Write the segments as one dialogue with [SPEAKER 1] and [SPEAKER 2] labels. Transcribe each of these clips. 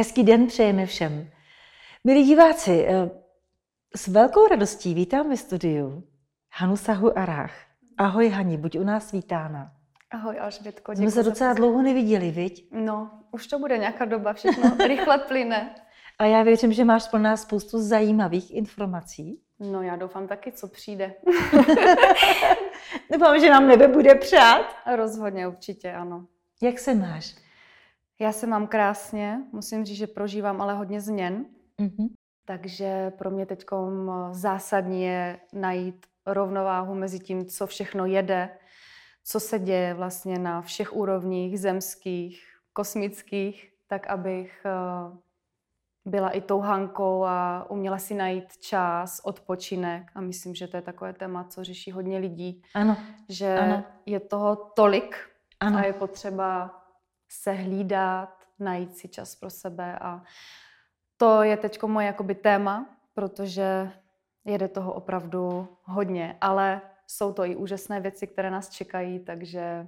[SPEAKER 1] Hezký den přejeme všem. Milí diváci, eh, s velkou radostí vítám ve studiu Hanu Sahu Arách. Ahoj Hani, buď u nás vítána.
[SPEAKER 2] Ahoj Alžbětko,
[SPEAKER 1] Jsme se docela dlouho neviděli, viď?
[SPEAKER 2] No, už to bude nějaká doba, všechno rychle plyne.
[SPEAKER 1] A já věřím, že máš pro nás spoustu zajímavých informací.
[SPEAKER 2] No já doufám taky, co přijde.
[SPEAKER 1] doufám, že nám nebe bude přát.
[SPEAKER 2] Rozhodně, určitě, ano.
[SPEAKER 1] Jak se máš?
[SPEAKER 2] Já se mám krásně, musím říct, že prožívám ale hodně změn. Mm-hmm. Takže pro mě teď zásadní je najít rovnováhu mezi tím, co všechno jede, co se děje vlastně na všech úrovních zemských, kosmických, tak abych eh, byla i tou Hankou a uměla si najít čas, odpočinek. A myslím, že to je takové téma, co řeší hodně lidí.
[SPEAKER 1] Ano.
[SPEAKER 2] Že
[SPEAKER 1] ano.
[SPEAKER 2] je toho tolik
[SPEAKER 1] ano.
[SPEAKER 2] a je potřeba se hlídat, najít si čas pro sebe a to je teď moje jakoby téma, protože jede toho opravdu hodně, ale jsou to i úžasné věci, které nás čekají, takže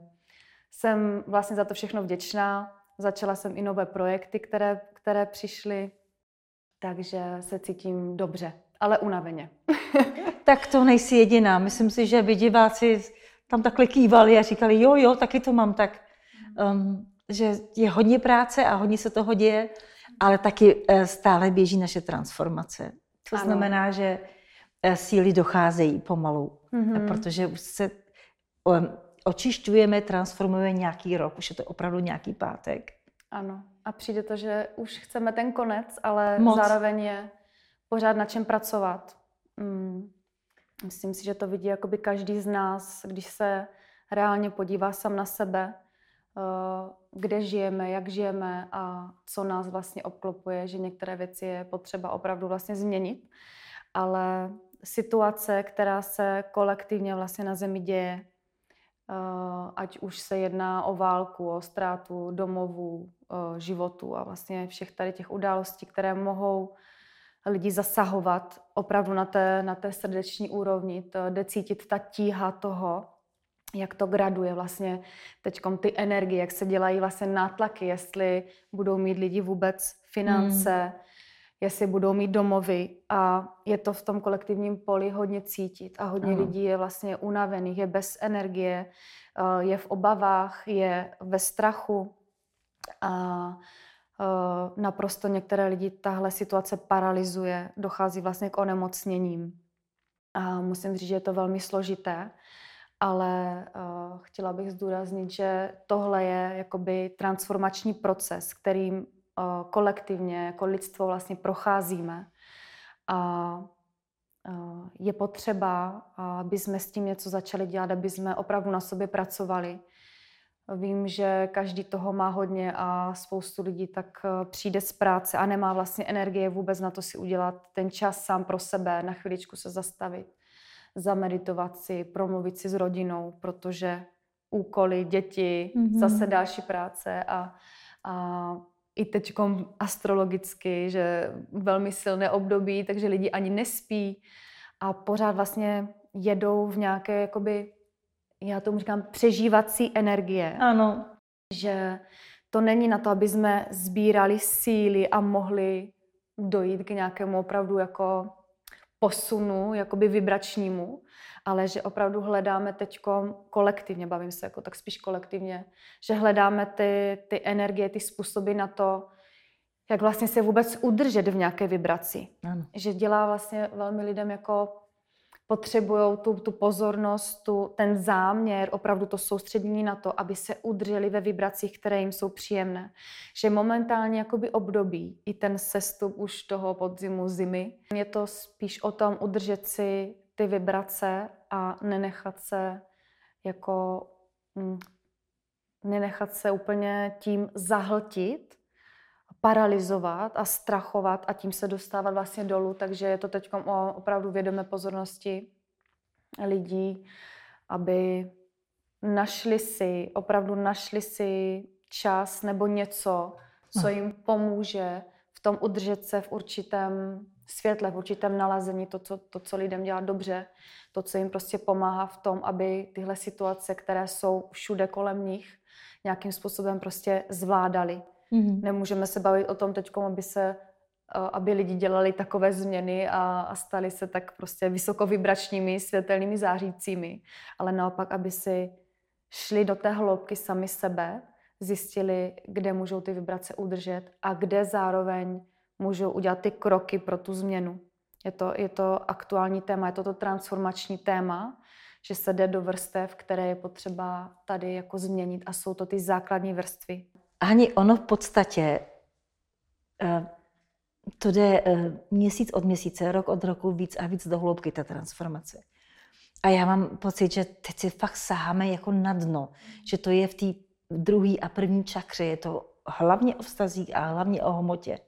[SPEAKER 2] jsem vlastně za to všechno vděčná. Začala jsem i nové projekty, které, které přišly, takže se cítím dobře, ale unaveně.
[SPEAKER 1] tak to nejsi jediná. Myslím si, že by diváci tam takhle kývali a říkali, jo, jo, taky to mám tak. Um, že je hodně práce a hodně se toho děje, ale taky eh, stále běží naše transformace. To ano. znamená, že eh, síly docházejí pomalu, mm-hmm. protože už se očišťujeme, transformujeme nějaký rok, už je to opravdu nějaký pátek.
[SPEAKER 2] Ano. A přijde to, že už chceme ten konec, ale Moc. zároveň je pořád na čem pracovat. Mm. Myslím si, že to vidí jakoby každý z nás, když se reálně podívá sám na sebe, Eh, kde žijeme, jak žijeme a co nás vlastně obklopuje, že některé věci je potřeba opravdu vlastně změnit. Ale situace, která se kolektivně vlastně na zemi děje, eh, ať už se jedná o válku, o ztrátu domovů, eh, životu a vlastně všech tady těch událostí, které mohou lidi zasahovat opravdu na té, na té srdeční úrovni, to, jde cítit ta tíha toho, jak to graduje vlastně teď ty energie, jak se dělají vlastně nátlaky, jestli budou mít lidi vůbec finance, hmm. jestli budou mít domovy a je to v tom kolektivním poli hodně cítit a hodně ano. lidí je vlastně unavených, je bez energie, eh, je v obavách, je ve strachu a eh, naprosto některé lidi tahle situace paralyzuje, dochází vlastně k onemocněním. A musím říct, že je to velmi složité ale uh, chtěla bych zdůraznit, že tohle je jakoby transformační proces, kterým uh, kolektivně jako lidstvo vlastně procházíme. A uh, je potřeba, aby jsme s tím něco začali dělat, aby jsme opravdu na sobě pracovali. Vím, že každý toho má hodně a spoustu lidí tak přijde z práce a nemá vlastně energie vůbec na to si udělat ten čas sám pro sebe, na chviličku se zastavit zameditovat si, promluvit si s rodinou, protože úkoly, děti, mm-hmm. zase další práce a, a i teď astrologicky, že velmi silné období, takže lidi ani nespí a pořád vlastně jedou v nějaké, jakoby, já tomu říkám, přežívací energie.
[SPEAKER 1] Ano.
[SPEAKER 2] Že to není na to, aby jsme sbírali síly a mohli dojít k nějakému opravdu jako posunu, jakoby vibračnímu, ale že opravdu hledáme teď kolektivně, bavím se jako tak spíš kolektivně, že hledáme ty, ty energie, ty způsoby na to, jak vlastně se vůbec udržet v nějaké vibraci. Ano. Že dělá vlastně velmi lidem jako potřebují tu, tu pozornost, tu, ten záměr, opravdu to soustředění na to, aby se udrželi ve vibracích, které jim jsou příjemné. Že momentálně jakoby období, i ten sestup už toho podzimu, zimy, je to spíš o tom udržet si ty vibrace a nenechat se jako hm, nenechat se úplně tím zahltit, paralizovat a strachovat a tím se dostávat vlastně dolů. Takže je to teď o opravdu vědomé pozornosti lidí, aby našli si, opravdu našli si čas nebo něco, co jim pomůže v tom udržet se v určitém světle, v určitém nalazení, to co, to, co lidem dělá dobře, to, co jim prostě pomáhá v tom, aby tyhle situace, které jsou všude kolem nich, nějakým způsobem prostě zvládali Mm-hmm. Nemůžeme se bavit o tom teď, aby se aby lidi dělali takové změny a, a stali se tak prostě vysokovibračními, světelnými zářícími, ale naopak, aby si šli do té hloubky sami sebe, zjistili, kde můžou ty vibrace udržet a kde zároveň můžou udělat ty kroky pro tu změnu. Je to, je to aktuální téma, je to to transformační téma, že se jde do vrstev, které je potřeba tady jako změnit a jsou to ty základní vrstvy.
[SPEAKER 1] Ani ono v podstatě uh to jde uh, měsíc od měsíce, rok od roku víc a víc do hloubky ta transformace. A já mám pocit, že teď si fakt saháme jako na dno, že to je v té druhé a první čakře, je to hlavně o vztazích a hlavně o hmotě.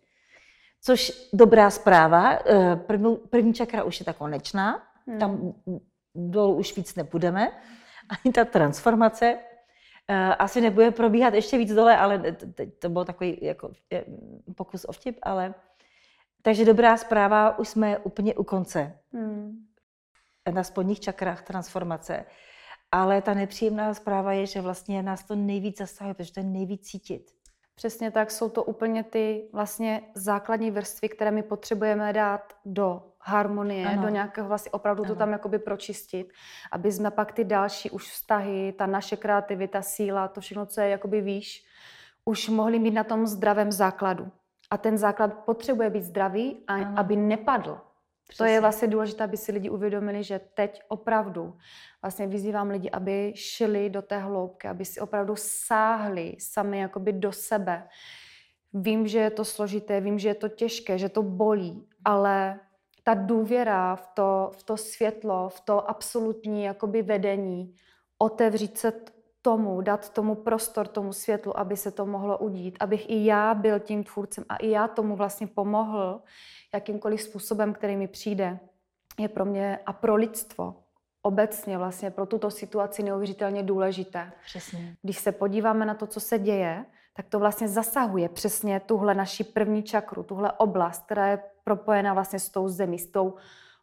[SPEAKER 1] Což dobrá zpráva, eh, první, první čakra už je ta konečná, hmm. tam dolů už víc nepůjdeme, ani ta transformace eh, asi nebude probíhat ještě víc dole, ale teď to byl takový jako pokus o vtip, ale takže dobrá zpráva, už jsme úplně u konce. Hmm. Na spodních čakrách transformace. Ale ta nepříjemná zpráva je, že vlastně nás to nejvíc zasahuje, protože to je nejvíc cítit.
[SPEAKER 2] Přesně tak, jsou to úplně ty vlastně základní vrstvy, které my potřebujeme dát do harmonie, ano. do nějakého vlastně opravdu ano. to tam jakoby pročistit, aby jsme pak ty další už vztahy, ta naše kreativita, síla, to všechno, co je jakoby výš, už mohli mít na tom zdravém základu. A ten základ potřebuje být zdravý, a, aby nepadl. Přesně. To je vlastně důležité, aby si lidi uvědomili, že teď opravdu vlastně vyzývám lidi, aby šli do té hloubky, aby si opravdu sáhli sami jakoby do sebe. Vím, že je to složité, vím, že je to těžké, že to bolí, ale ta důvěra v to, v to světlo, v to absolutní jakoby vedení, otevřít se tomu, dát tomu prostor, tomu světlu, aby se to mohlo udít, abych i já byl tím tvůrcem a i já tomu vlastně pomohl jakýmkoliv způsobem, který mi přijde, je pro mě a pro lidstvo obecně vlastně pro tuto situaci neuvěřitelně důležité.
[SPEAKER 1] Přesně.
[SPEAKER 2] Když se podíváme na to, co se děje, tak to vlastně zasahuje přesně tuhle naši první čakru, tuhle oblast, která je propojená vlastně s tou zemí, s tou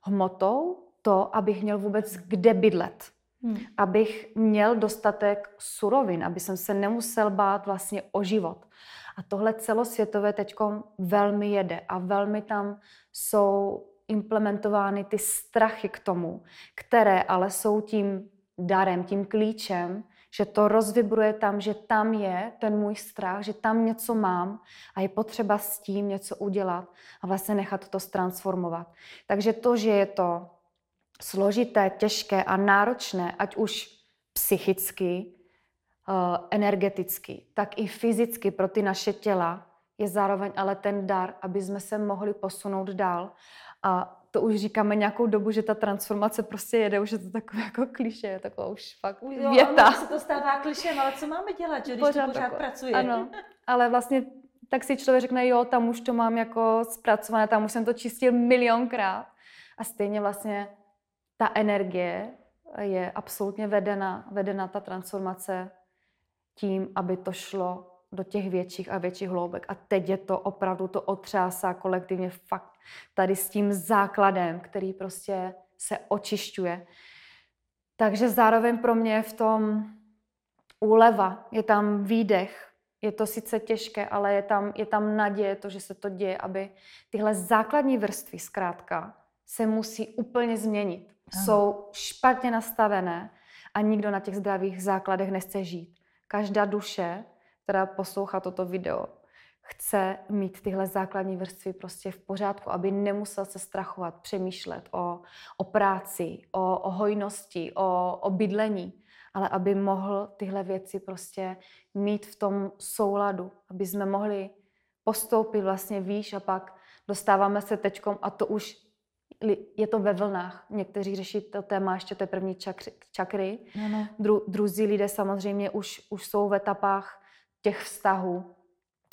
[SPEAKER 2] hmotou, to, abych měl vůbec kde bydlet hmm. abych měl dostatek surovin, aby jsem se nemusel bát vlastně o život. A tohle celosvětové teď velmi jede a velmi tam jsou implementovány ty strachy k tomu, které ale jsou tím darem, tím klíčem, že to rozvibruje tam, že tam je ten můj strach, že tam něco mám a je potřeba s tím něco udělat a vlastně nechat to transformovat. Takže to, že je to složité, těžké a náročné, ať už psychicky, eh, energeticky, tak i fyzicky pro ty naše těla, je zároveň ale ten dar, aby jsme se mohli posunout dál. A to už říkáme nějakou dobu, že ta transformace prostě jede, už je to takové jako kliše, taková už fakt jo, věta.
[SPEAKER 1] Se to stává klišem, ale co máme dělat, že, když pořád to pořád tako, pracuje?
[SPEAKER 2] Ano, ale vlastně tak si člověk řekne, jo, tam už to mám jako zpracované, tam už jsem to čistil milionkrát. A stejně vlastně ta energie je absolutně vedena, vedena ta transformace tím, aby to šlo do těch větších a větších hloubek. A teď je to opravdu, to otřásá kolektivně fakt tady s tím základem, který prostě se očišťuje. Takže zároveň pro mě v tom úleva, je tam výdech, je to sice těžké, ale je tam, je tam naděje, to, že se to děje, aby tyhle základní vrstvy zkrátka se musí úplně změnit jsou špatně nastavené a nikdo na těch zdravých základech nechce žít. Každá duše, která poslouchá toto video, chce mít tyhle základní vrstvy prostě v pořádku, aby nemusel se strachovat, přemýšlet o, o práci, o, o hojnosti, o, o bydlení, ale aby mohl tyhle věci prostě mít v tom souladu, aby jsme mohli postoupit vlastně výš a pak dostáváme se tečkom a to už je to ve vlnách. Někteří řeší to téma ještě té první čakry, čakry. Ano. Dru, druzí lidé samozřejmě už, už jsou v etapách těch vztahů.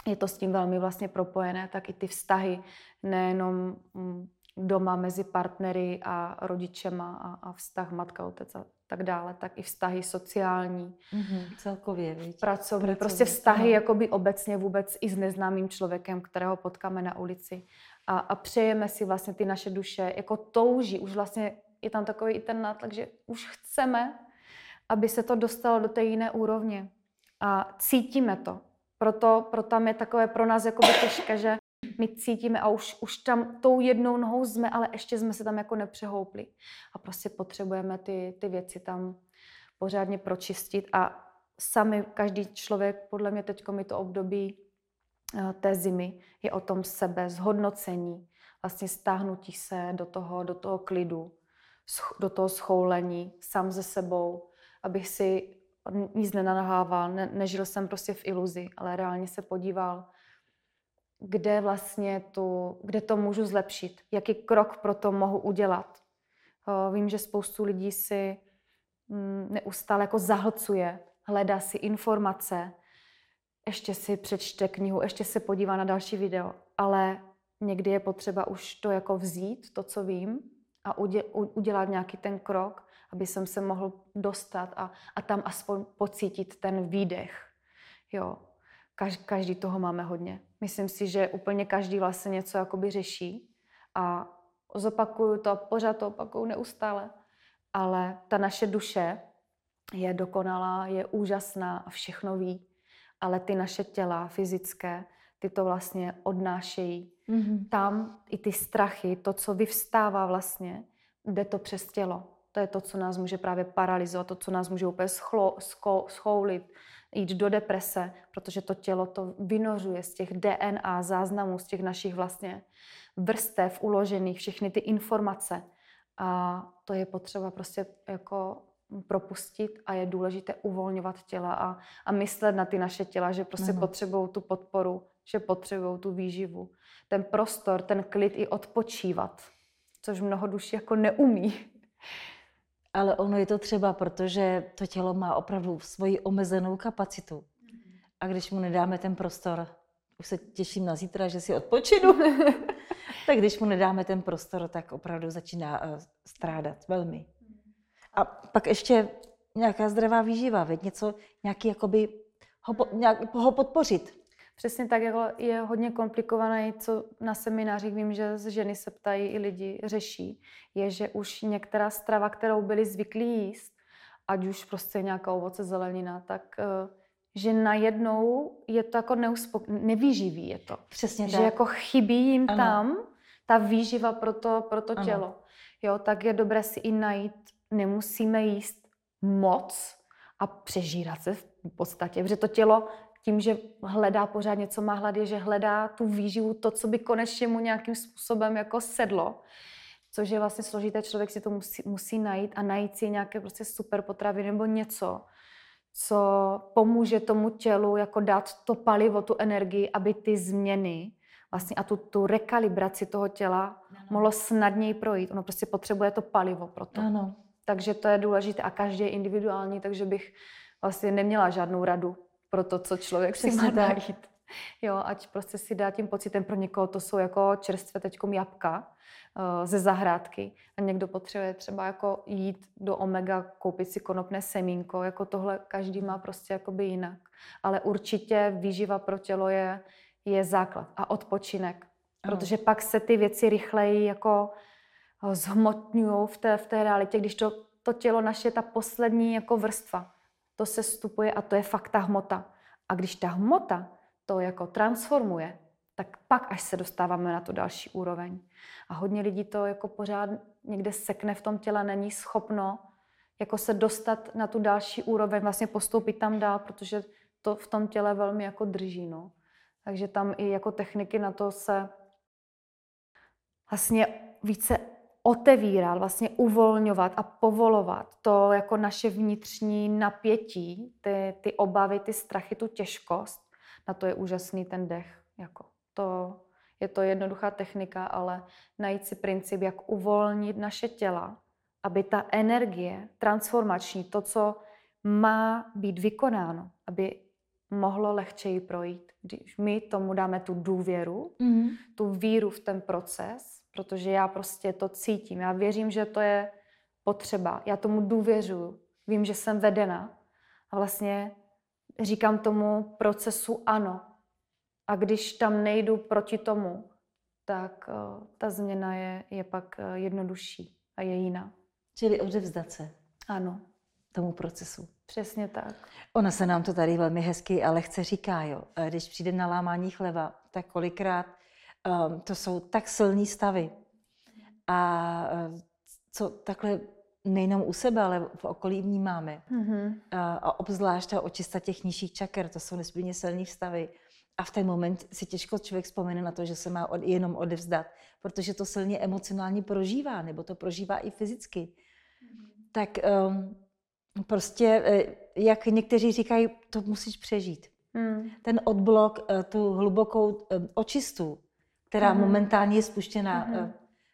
[SPEAKER 2] Je to s tím velmi vlastně propojené, tak i ty vztahy nejenom mm, doma mezi partnery a rodičema a, a vztah matka, otec a tak dále, tak i vztahy sociální.
[SPEAKER 1] Mm-hmm, celkově, víc.
[SPEAKER 2] Pracovní, Pracovní, prostě vztahy ano. jakoby obecně vůbec i s neznámým člověkem, kterého potkáme na ulici a, a přejeme si vlastně ty naše duše, jako touží, už vlastně je tam takový i ten nátlak, že už chceme, aby se to dostalo do té jiné úrovně. A cítíme to. proto, proto tam je takové pro nás jako těžké, že my cítíme a už, už tam tou jednou nohou jsme, ale ještě jsme se tam jako nepřehoupli. A prostě potřebujeme ty, ty věci tam pořádně pročistit a sami, každý člověk, podle mě teď mi to období eh, té zimy, je o tom sebe, zhodnocení, vlastně stáhnutí se do toho, do toho klidu, do toho schoulení, sám ze sebou, abych si nic nenanahával, ne, nežil jsem prostě v iluzi, ale reálně se podíval, kde vlastně tu, kde to můžu zlepšit, jaký krok pro to mohu udělat. Eh, vím, že spoustu lidí si mm, neustále jako zahlcuje, hledá si informace, ještě si přečte knihu, ještě se podívá na další video, ale někdy je potřeba už to jako vzít, to, co vím, a udělat nějaký ten krok, aby jsem se mohl dostat a, a tam aspoň pocítit ten výdech. Jo. Každý, každý toho máme hodně. Myslím si, že úplně každý vlastně něco jakoby řeší a zopakuju to, pořád to opakuju neustále, ale ta naše duše je dokonalá, je úžasná a všechno ví, ale ty naše těla fyzické, ty to vlastně odnášejí. Mm-hmm. Tam i ty strachy, to, co vyvstává vlastně, jde to přes tělo. To je to, co nás může právě paralizovat, to, co nás může úplně schlo, scho, schoulit, jít do deprese, protože to tělo to vynořuje z těch DNA záznamů, z těch našich vlastně vrstev uložených, všechny ty informace. A to je potřeba prostě jako propustit a je důležité uvolňovat těla a, a myslet na ty naše těla, že prostě potřebují tu podporu, že potřebují tu výživu. Ten prostor, ten klid i odpočívat, což mnoho duší jako neumí.
[SPEAKER 1] Ale ono je to třeba, protože to tělo má opravdu svoji omezenou kapacitu. A když mu nedáme ten prostor, už se těším na zítra, že si odpočinu, tak když mu nedáme ten prostor, tak opravdu začíná uh, strádat velmi. A pak ještě nějaká zdravá výživa, něco, nějaký jakoby ho, nějak, ho podpořit.
[SPEAKER 2] Přesně tak, jako je hodně komplikované, co na seminářích vím, že z ženy se ptají i lidi, řeší, je, že už některá strava, kterou byli zvyklí jíst, ať už prostě nějaká ovoce, zelenina, tak eh, že najednou je to jako neuspok... nevýživý je to.
[SPEAKER 1] Přesně
[SPEAKER 2] že
[SPEAKER 1] tak.
[SPEAKER 2] Že jako chybí jim ano. tam ta výživa pro to, pro to tělo. Jo, tak je dobré si i najít, nemusíme jíst moc a přežírat se v podstatě, protože to tělo tím, že hledá pořád něco má hlad, je, že hledá tu výživu, to, co by konečně mu nějakým způsobem jako sedlo. Což je vlastně složité, člověk si to musí, musí najít a najít si nějaké prostě super potravy nebo něco, co pomůže tomu tělu jako dát to palivo, tu energii, aby ty změny vlastně a tu, tu rekalibraci toho těla ano. mohlo snadněji projít. Ono prostě potřebuje to palivo pro to.
[SPEAKER 1] Ano.
[SPEAKER 2] Takže to je důležité a každý je individuální, takže bych vlastně neměla žádnou radu pro to, co člověk Přesně si má najít. Jo, ať prostě si dá tím pocitem, pro někoho to jsou jako čerstvé teďkom jabka uh, ze zahrádky. A někdo potřebuje třeba jako jít do Omega, koupit si konopné semínko, jako tohle každý má prostě jakoby jinak. Ale určitě výživa pro tělo je, je základ a odpočinek, protože pak se ty věci rychleji jako eh, zhmotňují v té, v té realitě, když to, to tělo naše ta poslední jako vrstva to se stupuje a to je fakt ta hmota. A když ta hmota to jako transformuje, tak pak až se dostáváme na tu další úroveň. A hodně lidí to jako pořád někde sekne v tom těle, není schopno jako se dostat na tu další úroveň, vlastně postoupit tam dál, protože to v tom těle velmi jako drží. No. Takže tam i jako techniky na to se vlastně více otevírat, vlastně uvolňovat a povolovat to jako naše vnitřní napětí, ty, ty obavy, ty strachy, tu těžkost. Na to je úžasný ten dech. Jako to, je to jednoduchá technika, ale najít si princip, jak uvolnit naše těla, aby ta energie transformační, to, co má být vykonáno, aby mohlo lehčeji projít. Když my tomu dáme tu důvěru, mm-hmm. tu víru v ten proces, protože já prostě to cítím. Já věřím, že to je potřeba. Já tomu důvěřuju. Vím, že jsem vedena. A vlastně říkám tomu procesu ano. A když tam nejdu proti tomu, tak uh, ta změna je, je pak uh, jednodušší a je jiná.
[SPEAKER 1] Čili odevzdat se.
[SPEAKER 2] Ano.
[SPEAKER 1] Tomu procesu.
[SPEAKER 2] Přesně tak.
[SPEAKER 1] Ona se nám to tady velmi hezky a lehce říká, jo. Když přijde na lámání chleba, tak kolikrát um, to jsou tak silné stavy. A uh, co takhle nejenom u sebe, ale v okolí vnímáme. Mm-hmm. A, a obzvlášť ta očista těch nižších čaker, to jsou nesmírně silné stavy. A v ten moment si těžko člověk vzpomene na to, že se má od, jenom odevzdat, protože to silně emocionálně prožívá, nebo to prožívá i fyzicky. Mm-hmm. Tak um, prostě, eh, jak někteří říkají, to musíš přežít. Mm. Ten odblok, eh, tu hlubokou eh, očistu, která mm. momentálně je spuštěná, mm.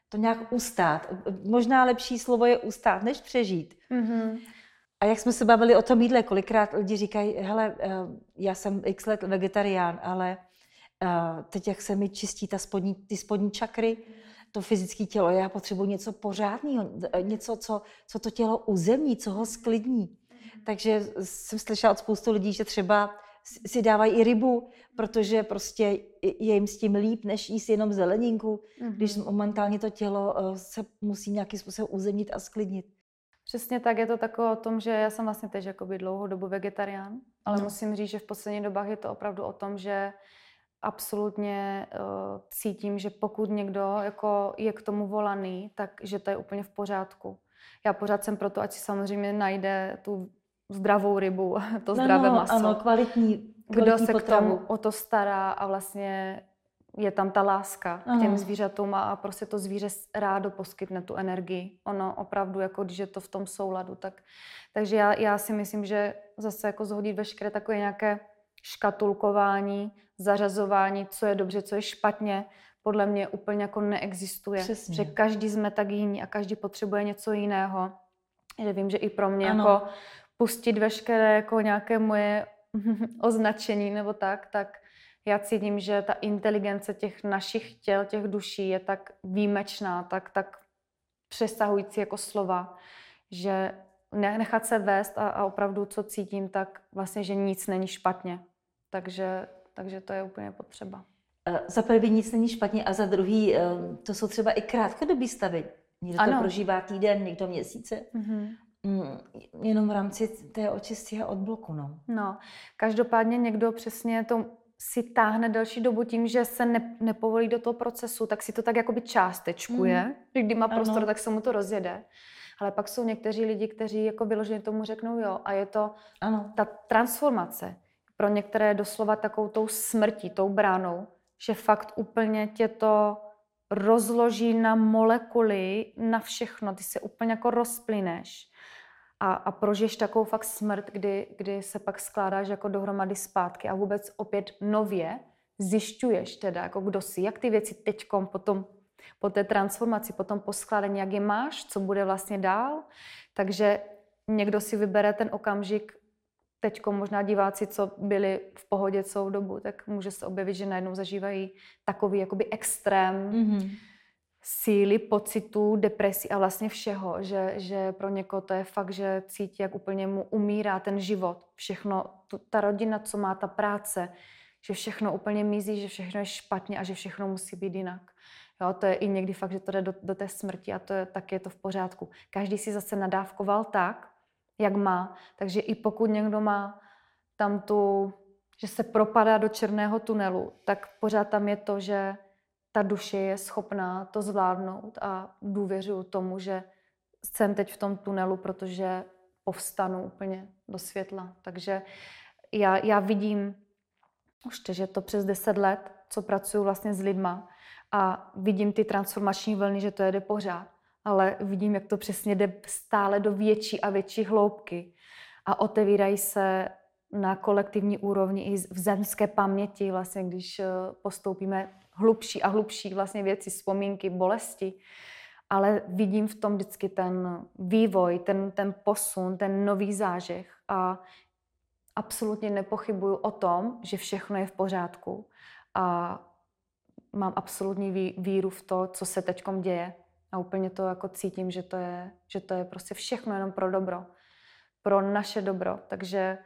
[SPEAKER 1] to nějak ustát. Možná lepší slovo je ustát, než přežít. Mm. A jak jsme se bavili o tom jídle, kolikrát lidi říkají, hele, já jsem x let vegetarián, ale teď jak se mi čistí ta spodní, ty spodní čakry, to fyzické tělo, já potřebuji něco pořádného, něco, co, co to tělo uzemní, co ho sklidní. Takže jsem slyšela od spoustu lidí, že třeba si dávají i rybu, protože prostě je jim s tím líp, než jíst jenom zeleninku, mm-hmm. když momentálně to tělo eh, se musí nějakým způsobem uzemnit a sklidnit.
[SPEAKER 2] Přesně tak, je to takové o tom, že já jsem vlastně teď jakoby dlouhou dobu vegetarián, ale no. musím říct, že v poslední dobách je to opravdu o tom, že absolutně uh, cítím, že pokud někdo jako je k tomu volaný, tak že to je úplně v pořádku. Já pořád jsem proto, ať si samozřejmě najde tu zdravou rybu, to no, zdravé
[SPEAKER 1] no,
[SPEAKER 2] maso.
[SPEAKER 1] Ano, kvalitní, kvalitní
[SPEAKER 2] Kdo se
[SPEAKER 1] potravu.
[SPEAKER 2] k tomu o to stará a vlastně je tam ta láska ano. k těm zvířatům a prostě to zvíře rádo poskytne tu energii. Ono opravdu, jako když je to v tom souladu. Tak, takže já, já si myslím, že zase jako zhodit veškeré takové nějaké škatulkování, zařazování, co je dobře, co je špatně, podle mě úplně jako neexistuje. Přesně. Že každý jsme tak jiný a každý potřebuje něco jiného. Že vím, že i pro mě ano. jako pustit veškeré jako nějaké moje označení nebo tak, tak já cítím, že ta inteligence těch našich těl, těch duší je tak výjimečná, tak, tak přesahující jako slova, že nechat se vést a, a opravdu, co cítím, tak vlastně, že nic není špatně. Takže, takže to je úplně potřeba.
[SPEAKER 1] Za prvý nic není špatně a za druhý ehm, to jsou třeba i krátkodobý stavy. Někdo ano. to prožívá týden, někdo měsíce. Mm-hmm. Jenom v rámci té očistí a odbloku. No.
[SPEAKER 2] no, každopádně někdo přesně to si táhne delší dobu tím, že se ne, nepovolí do toho procesu, tak si to tak jakoby částečkuje. Mm. Kdy má prostor, ano. tak se mu to rozjede. Ale pak jsou někteří lidi, kteří jako vyloženě tomu řeknou jo. A je to ano. ta transformace. Pro některé doslova takovou tou smrtí, tou bránou, že fakt úplně tě to rozloží na molekuly, na všechno. Ty se úplně jako rozplyneš a, a prožiješ takovou fakt smrt, kdy, kdy se pak skládáš jako dohromady zpátky a vůbec opět nově zjišťuješ teda, jako kdo jsi, jak ty věci teďkom potom po té transformaci, po tom poskládání, jak je máš, co bude vlastně dál. Takže někdo si vybere ten okamžik, teď možná diváci, co byli v pohodě celou dobu, tak může se objevit, že najednou zažívají takový jakoby extrém, mm-hmm síly, pocitů, depresí a vlastně všeho, že, že pro někoho to je fakt, že cítí, jak úplně mu umírá ten život, všechno, tu, ta rodina, co má, ta práce, že všechno úplně mizí, že všechno je špatně a že všechno musí být jinak. Jo, to je i někdy fakt, že to jde do, do té smrti a to je, tak je to v pořádku. Každý si zase nadávkoval tak, jak má. Takže i pokud někdo má tam tu, že se propadá do černého tunelu, tak pořád tam je to, že ta duše je schopná to zvládnout a důvěřuju tomu, že jsem teď v tom tunelu, protože povstanu úplně do světla. Takže já, já vidím už že to přes 10 let, co pracuji vlastně s lidma a vidím ty transformační vlny, že to jede pořád, ale vidím, jak to přesně jde stále do větší a větší hloubky a otevírají se na kolektivní úrovni i v zemské paměti, vlastně, když eh, postoupíme hlubší a hlubší vlastně věci, vzpomínky, bolesti, ale vidím v tom vždycky ten vývoj, ten, ten posun, ten nový zážeh a absolutně nepochybuju o tom, že všechno je v pořádku. A mám absolutní víru v to, co se teď děje. A úplně to jako cítím, že to je, že to je prostě všechno jenom pro dobro, pro naše dobro, takže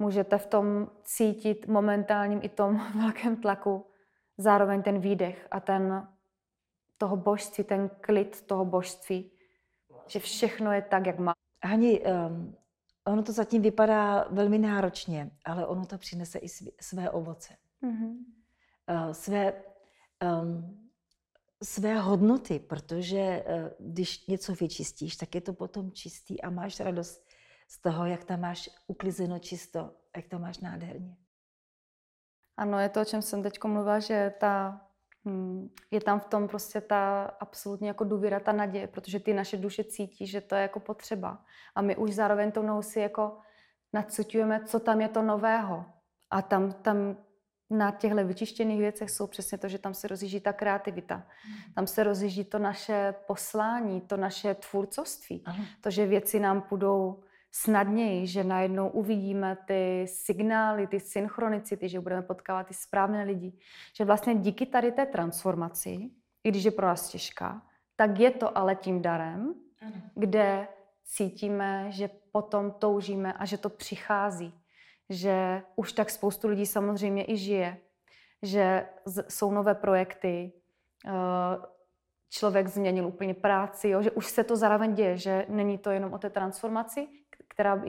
[SPEAKER 2] můžete v tom cítit momentálním i tom velkém tlaku zároveň ten výdech a ten toho božství, ten klid toho božství, že všechno je tak, jak má.
[SPEAKER 1] Hani, um, ono to zatím vypadá velmi náročně, ale ono to přinese i své ovoce. Mm-hmm. Své, um, své hodnoty, protože uh, když něco vyčistíš, tak je to potom čistý a máš radost z toho, jak tam máš uklizeno čisto, jak to máš nádherně.
[SPEAKER 2] Ano, je to, o čem jsem teď mluvila, že ta, hm, je tam v tom prostě ta absolutně jako důvěra, ta naděje, protože ty naše duše cítí, že to je jako potřeba. A my už zároveň tou nohou si jako nacuťujeme, co tam je to nového. A tam, tam na těchto vyčištěných věcech jsou přesně to, že tam se rozjíždí ta kreativita. Hmm. Tam se rozjíždí to naše poslání, to naše tvůrcovství. Aha. To, že věci nám půjdou snadněji, že najednou uvidíme ty signály, ty synchronicity, že budeme potkávat ty správné lidi. Že vlastně díky tady té transformaci, i když je pro nás těžká, tak je to ale tím darem, ano. kde cítíme, že potom toužíme a že to přichází. Že už tak spoustu lidí samozřejmě i žije. Že jsou nové projekty, eh, člověk změnil úplně práci, jo? že už se to zároveň děje, že není to jenom o té transformaci, která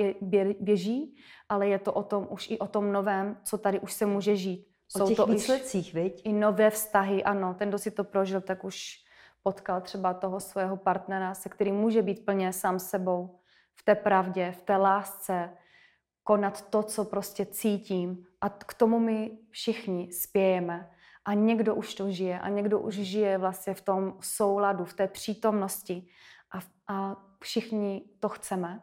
[SPEAKER 2] běží, ale je to o tom, už i o tom novém, co tady už se může žít.
[SPEAKER 1] O těch to výsledcích, viď?
[SPEAKER 2] I nové vztahy, ano. Ten, kdo si to prožil, tak už potkal třeba toho svého partnera, se kterým může být plně sám sebou, v té pravdě, v té lásce, konat to, co prostě cítím. A k tomu my všichni spějeme. A někdo už to žije a někdo už žije vlastně v tom souladu, v té přítomnosti. A, a všichni to chceme.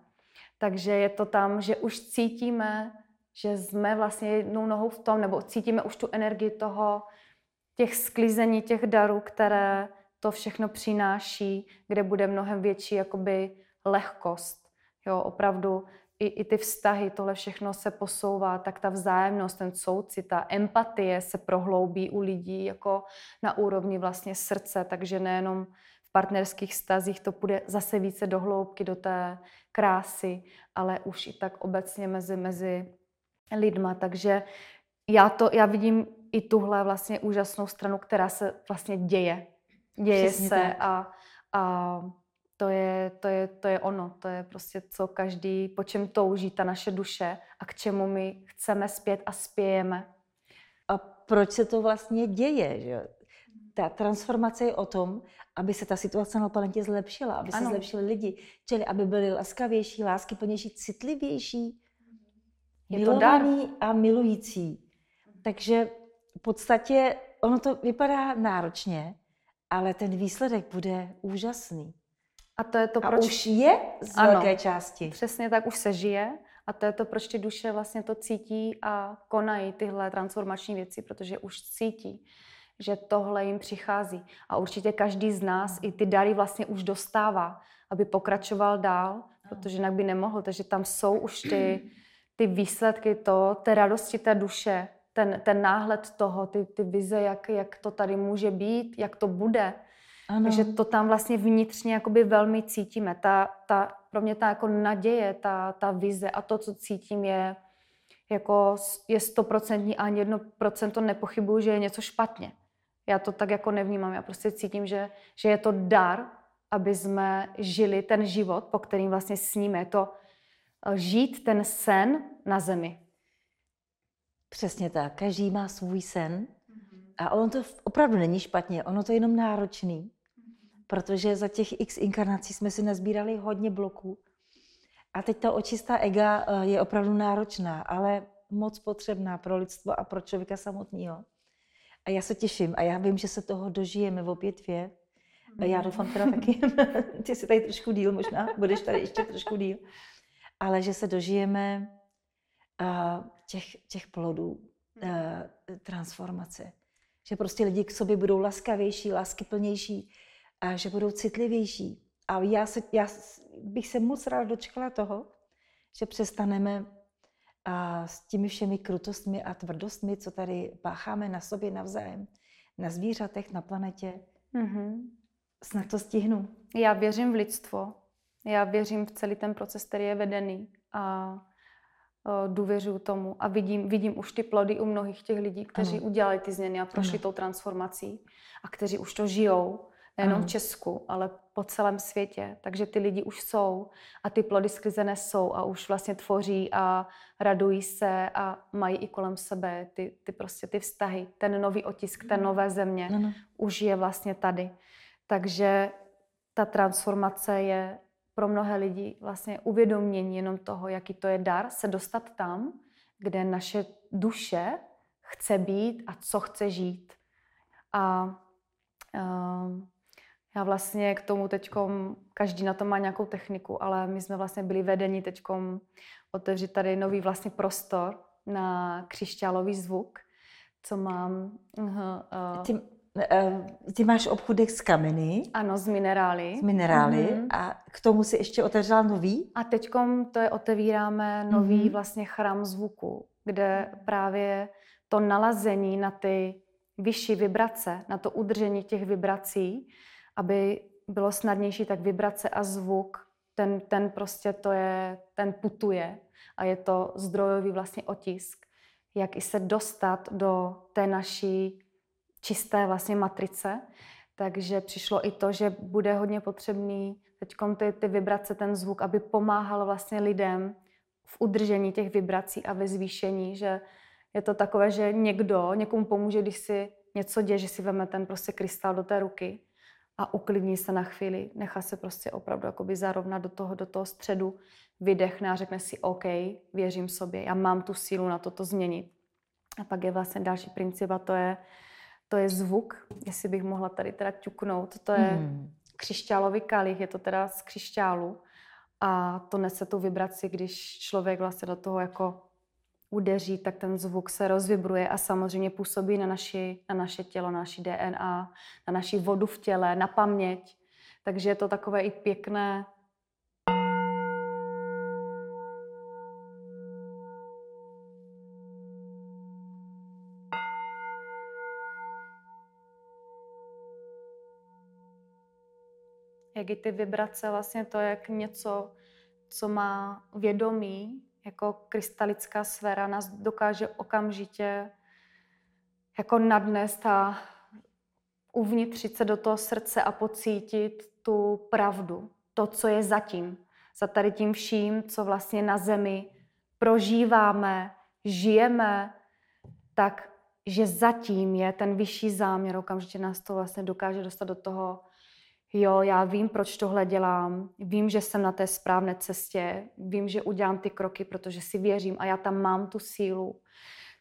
[SPEAKER 2] Takže je to tam, že už cítíme, že jsme vlastně jednou nohou v tom, nebo cítíme už tu energii toho, těch sklízení, těch darů, které to všechno přináší, kde bude mnohem větší jakoby lehkost. Jo, opravdu i, i ty vztahy, tohle všechno se posouvá, tak ta vzájemnost, ten soucit, ta empatie se prohloubí u lidí jako na úrovni vlastně srdce, takže nejenom partnerských stazích to půjde zase více do hloubky, do té krásy, ale už i tak obecně mezi, mezi lidma. Takže já, to, já vidím i tuhle vlastně úžasnou stranu, která se vlastně děje. Děje Přesně se a, a to je, to, je, to je ono, to je prostě co každý, po čem touží ta naše duše a k čemu my chceme zpět a spějeme.
[SPEAKER 1] A proč se to vlastně děje? Že? Ta transformace je o tom, aby se ta situace na planetě zlepšila, aby ano. se zlepšili lidi, čili aby byli laskavější, láskyplnější, citlivější, je milovaný a milující. Takže v podstatě ono to vypadá náročně, ale ten výsledek bude úžasný.
[SPEAKER 2] A to je to,
[SPEAKER 1] a proč... už je z ano, velké části.
[SPEAKER 2] Přesně tak, už se žije. A to je to, proč ty duše vlastně to cítí a konají tyhle transformační věci, protože už cítí, že tohle jim přichází. A určitě každý z nás i ty dary vlastně už dostává, aby pokračoval dál, protože jinak by nemohl. Takže tam jsou už ty, ty výsledky to, té radosti té duše, ten, ten náhled toho, ty, ty vize, jak, jak to tady může být, jak to bude. Ano. Takže to tam vlastně vnitřně jakoby velmi cítíme. Ta, ta, pro mě ta jako naděje, ta, ta vize a to, co cítím, je jako je stoprocentní a ani jedno procento nepochybuju, že je něco špatně. Já to tak jako nevnímám. Já prostě cítím, že, že je to dar, aby jsme žili ten život, po kterým vlastně sníme. Je to eh, žít ten sen na zemi.
[SPEAKER 1] Přesně tak. Každý má svůj sen. A ono to opravdu není špatně, ono to je jenom náročný. Protože za těch x inkarnací jsme si nazbírali hodně bloků. A teď ta očistá ega eh, je opravdu náročná, ale moc potřebná pro lidstvo a pro člověka samotného. A já se těším a já vím, že se toho dožijeme v opětvě. A já doufám teda taky, ty jsi tady trošku díl možná, budeš tady ještě trošku díl, ale že se dožijeme uh, těch, těch plodů uh, transformace. Že prostě lidi k sobě budou laskavější, láskyplnější a že budou citlivější. A já, se, já bych se moc rád dočkala toho, že přestaneme a s těmi všemi krutostmi a tvrdostmi, co tady pácháme na sobě navzájem, na zvířatech, na planetě. Mm-hmm. Snad to stihnu.
[SPEAKER 2] Já věřím v lidstvo. Já věřím v celý ten proces, který je vedený a důvěřuji tomu a vidím, vidím už ty plody u mnohých těch lidí, kteří ano. udělali ty změny a prošli ano. tou transformací a kteří už to žijou. Nejenom v Česku, ale po celém světě. Takže ty lidi už jsou a ty plody sklizené jsou a už vlastně tvoří a radují se a mají i kolem sebe ty, ty prostě ty vztahy, ten nový otisk, ten nové země ano. už je vlastně tady. Takže ta transformace je pro mnohé lidi vlastně uvědomění jenom toho, jaký to je dar se dostat tam, kde naše duše chce být a co chce žít. A uh, já vlastně k tomu teď, každý na to má nějakou techniku, ale my jsme vlastně byli vedeni teď otevřít tady nový vlastně prostor na křišťálový zvuk, co mám. Uh,
[SPEAKER 1] uh, ty, uh, ty máš obchudek s kameny.
[SPEAKER 2] Ano, z minerály.
[SPEAKER 1] Z minerály. Uh-huh. A k tomu si ještě otevřela nový?
[SPEAKER 2] A teď to je otevíráme nový uh-huh. vlastně chrám zvuku, kde právě to nalazení na ty vyšší vibrace, na to udržení těch vibrací, aby bylo snadnější, tak vibrace a zvuk, ten, ten prostě to je, ten putuje a je to zdrojový vlastně otisk, jak i se dostat do té naší čisté vlastně matrice. Takže přišlo i to, že bude hodně potřebný teď ty, ty vibrace, ten zvuk, aby pomáhal vlastně lidem v udržení těch vibrací a ve zvýšení, že je to takové, že někdo, někomu pomůže, když si něco děje, že si veme ten prostě krystal do té ruky a uklidní se na chvíli, nechá se prostě opravdu jakoby zarovnat do toho, do toho středu, vydechne a řekne si OK, věřím sobě, já mám tu sílu na to to změnit. A pak je vlastně další princip a to je, to je zvuk, jestli bych mohla tady teda ťuknout, to je mm. křišťálový kalich, je to teda z křišťálu a to nese tu vibraci, když člověk vlastně do toho jako udeří, tak ten zvuk se rozvibruje a samozřejmě působí na, naši, na naše tělo, na naši DNA, na naši vodu v těle, na paměť. Takže je to takové i pěkné jak i ty vibrace, vlastně to jak něco, co má vědomí, jako krystalická sféra nás dokáže okamžitě jako nadnést a uvnitřit se do toho srdce a pocítit tu pravdu, to, co je zatím, za tady tím vším, co vlastně na zemi prožíváme, žijeme, tak že zatím je ten vyšší záměr, okamžitě nás to vlastně dokáže dostat do toho jo, já vím, proč tohle dělám, vím, že jsem na té správné cestě, vím, že udělám ty kroky, protože si věřím a já tam mám tu sílu.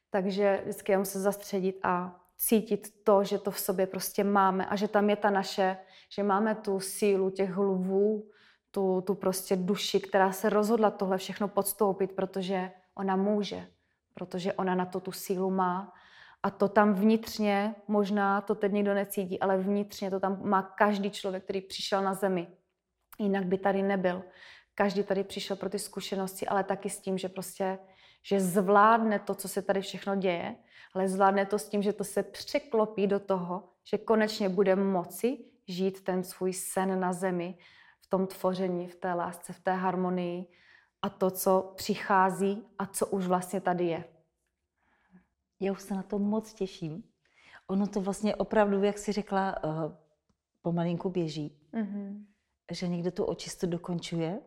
[SPEAKER 2] Takže vždycky jenom se zastředit a cítit to, že to v sobě prostě máme a že tam je ta naše, že máme tu sílu těch lvů, tu, tu prostě duši, která se rozhodla tohle všechno podstoupit, protože ona může, protože ona na to tu sílu má a to tam vnitřně, možná to teď nikdo necítí, ale vnitřně to tam má každý člověk, který přišel na zemi. Jinak by tady nebyl. Každý tady přišel pro ty zkušenosti, ale taky s tím, že prostě že zvládne to, co se tady všechno děje, ale zvládne to s tím, že to se překlopí do toho, že konečně bude moci žít ten svůj sen na zemi, v tom tvoření, v té lásce, v té harmonii a to, co přichází a co už vlastně tady je.
[SPEAKER 1] Já už se na to moc těším. Ono to vlastně opravdu, jak jsi řekla, uh, pomalinku běží. Mm-hmm. Že někdo tu očistu dokončuje,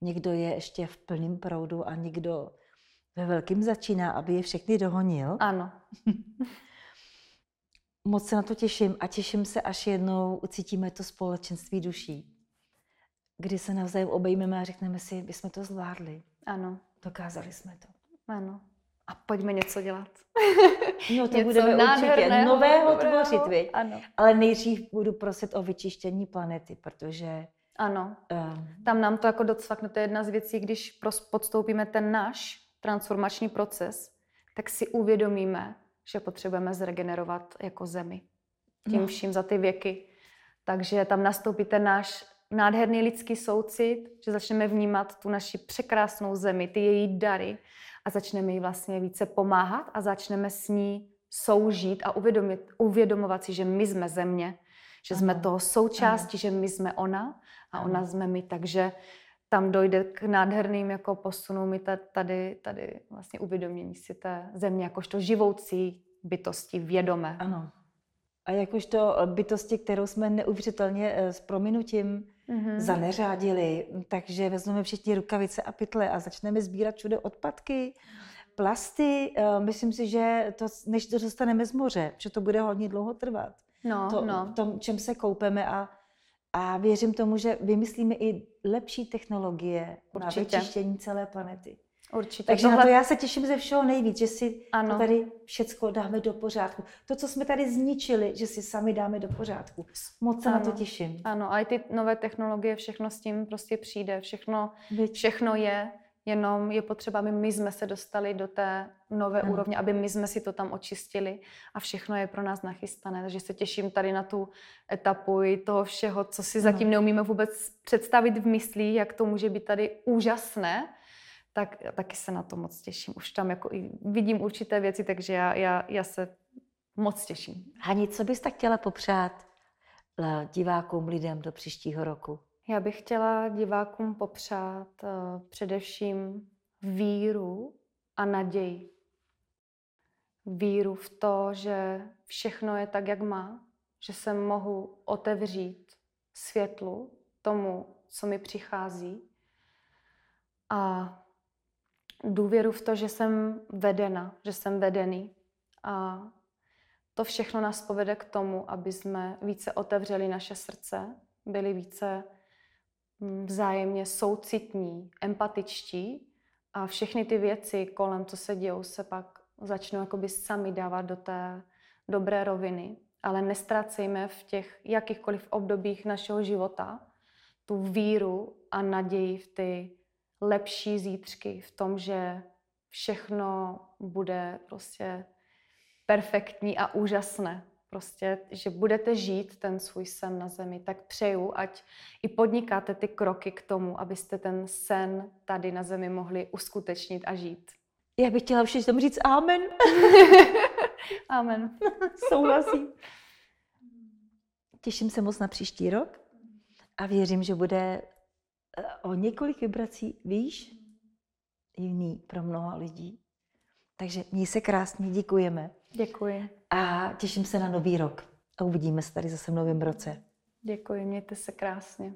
[SPEAKER 1] někdo je ještě v plném proudu a někdo ve velkým začíná, aby je všechny dohonil.
[SPEAKER 2] Ano.
[SPEAKER 1] moc se na to těším a těším se, až jednou ucítíme to společenství duší. Kdy se navzájem obejmeme a řekneme si, my jsme to zvládli.
[SPEAKER 2] Ano.
[SPEAKER 1] Dokázali jsme to.
[SPEAKER 2] Ano a pojďme něco dělat.
[SPEAKER 1] No to budeme určitě nového tvořit, viď? Ano. Ale nejdřív budu prosit o vyčištění planety, protože...
[SPEAKER 2] Ano, um, tam nám to jako docvakne, to je jedna z věcí, když podstoupíme ten náš transformační proces, tak si uvědomíme, že potřebujeme zregenerovat jako zemi. Tím no. vším za ty věky. Takže tam nastoupí ten náš nádherný lidský soucit, že začneme vnímat tu naši překrásnou zemi, ty její dary, a začneme jí vlastně více pomáhat a začneme s ní soužít a uvědomit, uvědomovat si, že my jsme země, že ano. jsme toho součástí, ano. že my jsme ona a ano. ona jsme my, takže tam dojde k nádherným jako posunům i tady, tady vlastně uvědomění si té země jakožto živoucí bytosti, vědomé.
[SPEAKER 1] Ano. a jakožto bytosti, kterou jsme neuvěřitelně eh, s prominutím mm-hmm. zaneřádili, takže vezmeme všichni rukavice a pytle a začneme sbírat všude odpadky, plasty. Eh, myslím si, že to, než to dostaneme z moře, že to bude hodně dlouho trvat.
[SPEAKER 2] No,
[SPEAKER 1] to,
[SPEAKER 2] no.
[SPEAKER 1] V tom, čem se koupeme a, a věřím tomu, že vymyslíme i lepší technologie Určitě. na vyčištění celé planety.
[SPEAKER 2] Určitě.
[SPEAKER 1] Takže Tohle... na to já se těším ze všeho nejvíc, že si ano. to tady všecko dáme do pořádku. To, co jsme tady zničili, že si sami dáme do pořádku. Moc se ano. na to těším.
[SPEAKER 2] Ano, a i ty nové technologie, všechno s tím prostě přijde. Všechno, všechno je, jenom je potřeba, aby my jsme se dostali do té nové ano. úrovně, aby my jsme si to tam očistili a všechno je pro nás nachystané. Takže se těším tady na tu etapu i toho všeho, co si ano. zatím neumíme vůbec představit v myslí, jak to může být tady úžasné tak taky se na to moc těším. Už tam jako i vidím určité věci, takže já, já, já se moc těším.
[SPEAKER 1] Hani, co bys tak chtěla popřát eh, divákům, lidem do příštího roku?
[SPEAKER 2] Já bych chtěla divákům popřát uh, především víru a naději. Víru v to, že všechno je tak, jak má, že se mohu otevřít světlu, tomu, co mi přichází. A důvěru v to, že jsem vedena, že jsem vedený. A to všechno nás povede k tomu, aby jsme více otevřeli naše srdce, byli více mm, vzájemně soucitní, empatičtí a všechny ty věci kolem, co se dějou, se pak začnou jakoby sami dávat do té dobré roviny. Ale nestracejme v těch jakýchkoliv obdobích našeho života tu víru a naději v ty lepší zítřky v tom, že všechno bude prostě perfektní a úžasné. Prostě, že budete žít ten svůj sen na zemi, tak přeju, ať i podnikáte ty kroky k tomu, abyste ten sen tady na zemi mohli uskutečnit a žít.
[SPEAKER 1] Já bych chtěla všichni tomu říct amen.
[SPEAKER 2] amen.
[SPEAKER 1] Souhlasím. Těším se moc na příští rok a věřím, že bude o několik vibrací výš jiný pro mnoha lidí. Takže měj se krásně, děkujeme.
[SPEAKER 2] Děkuji.
[SPEAKER 1] A těším se na nový rok. A uvidíme se tady zase v novém roce.
[SPEAKER 2] Děkuji, mějte se krásně.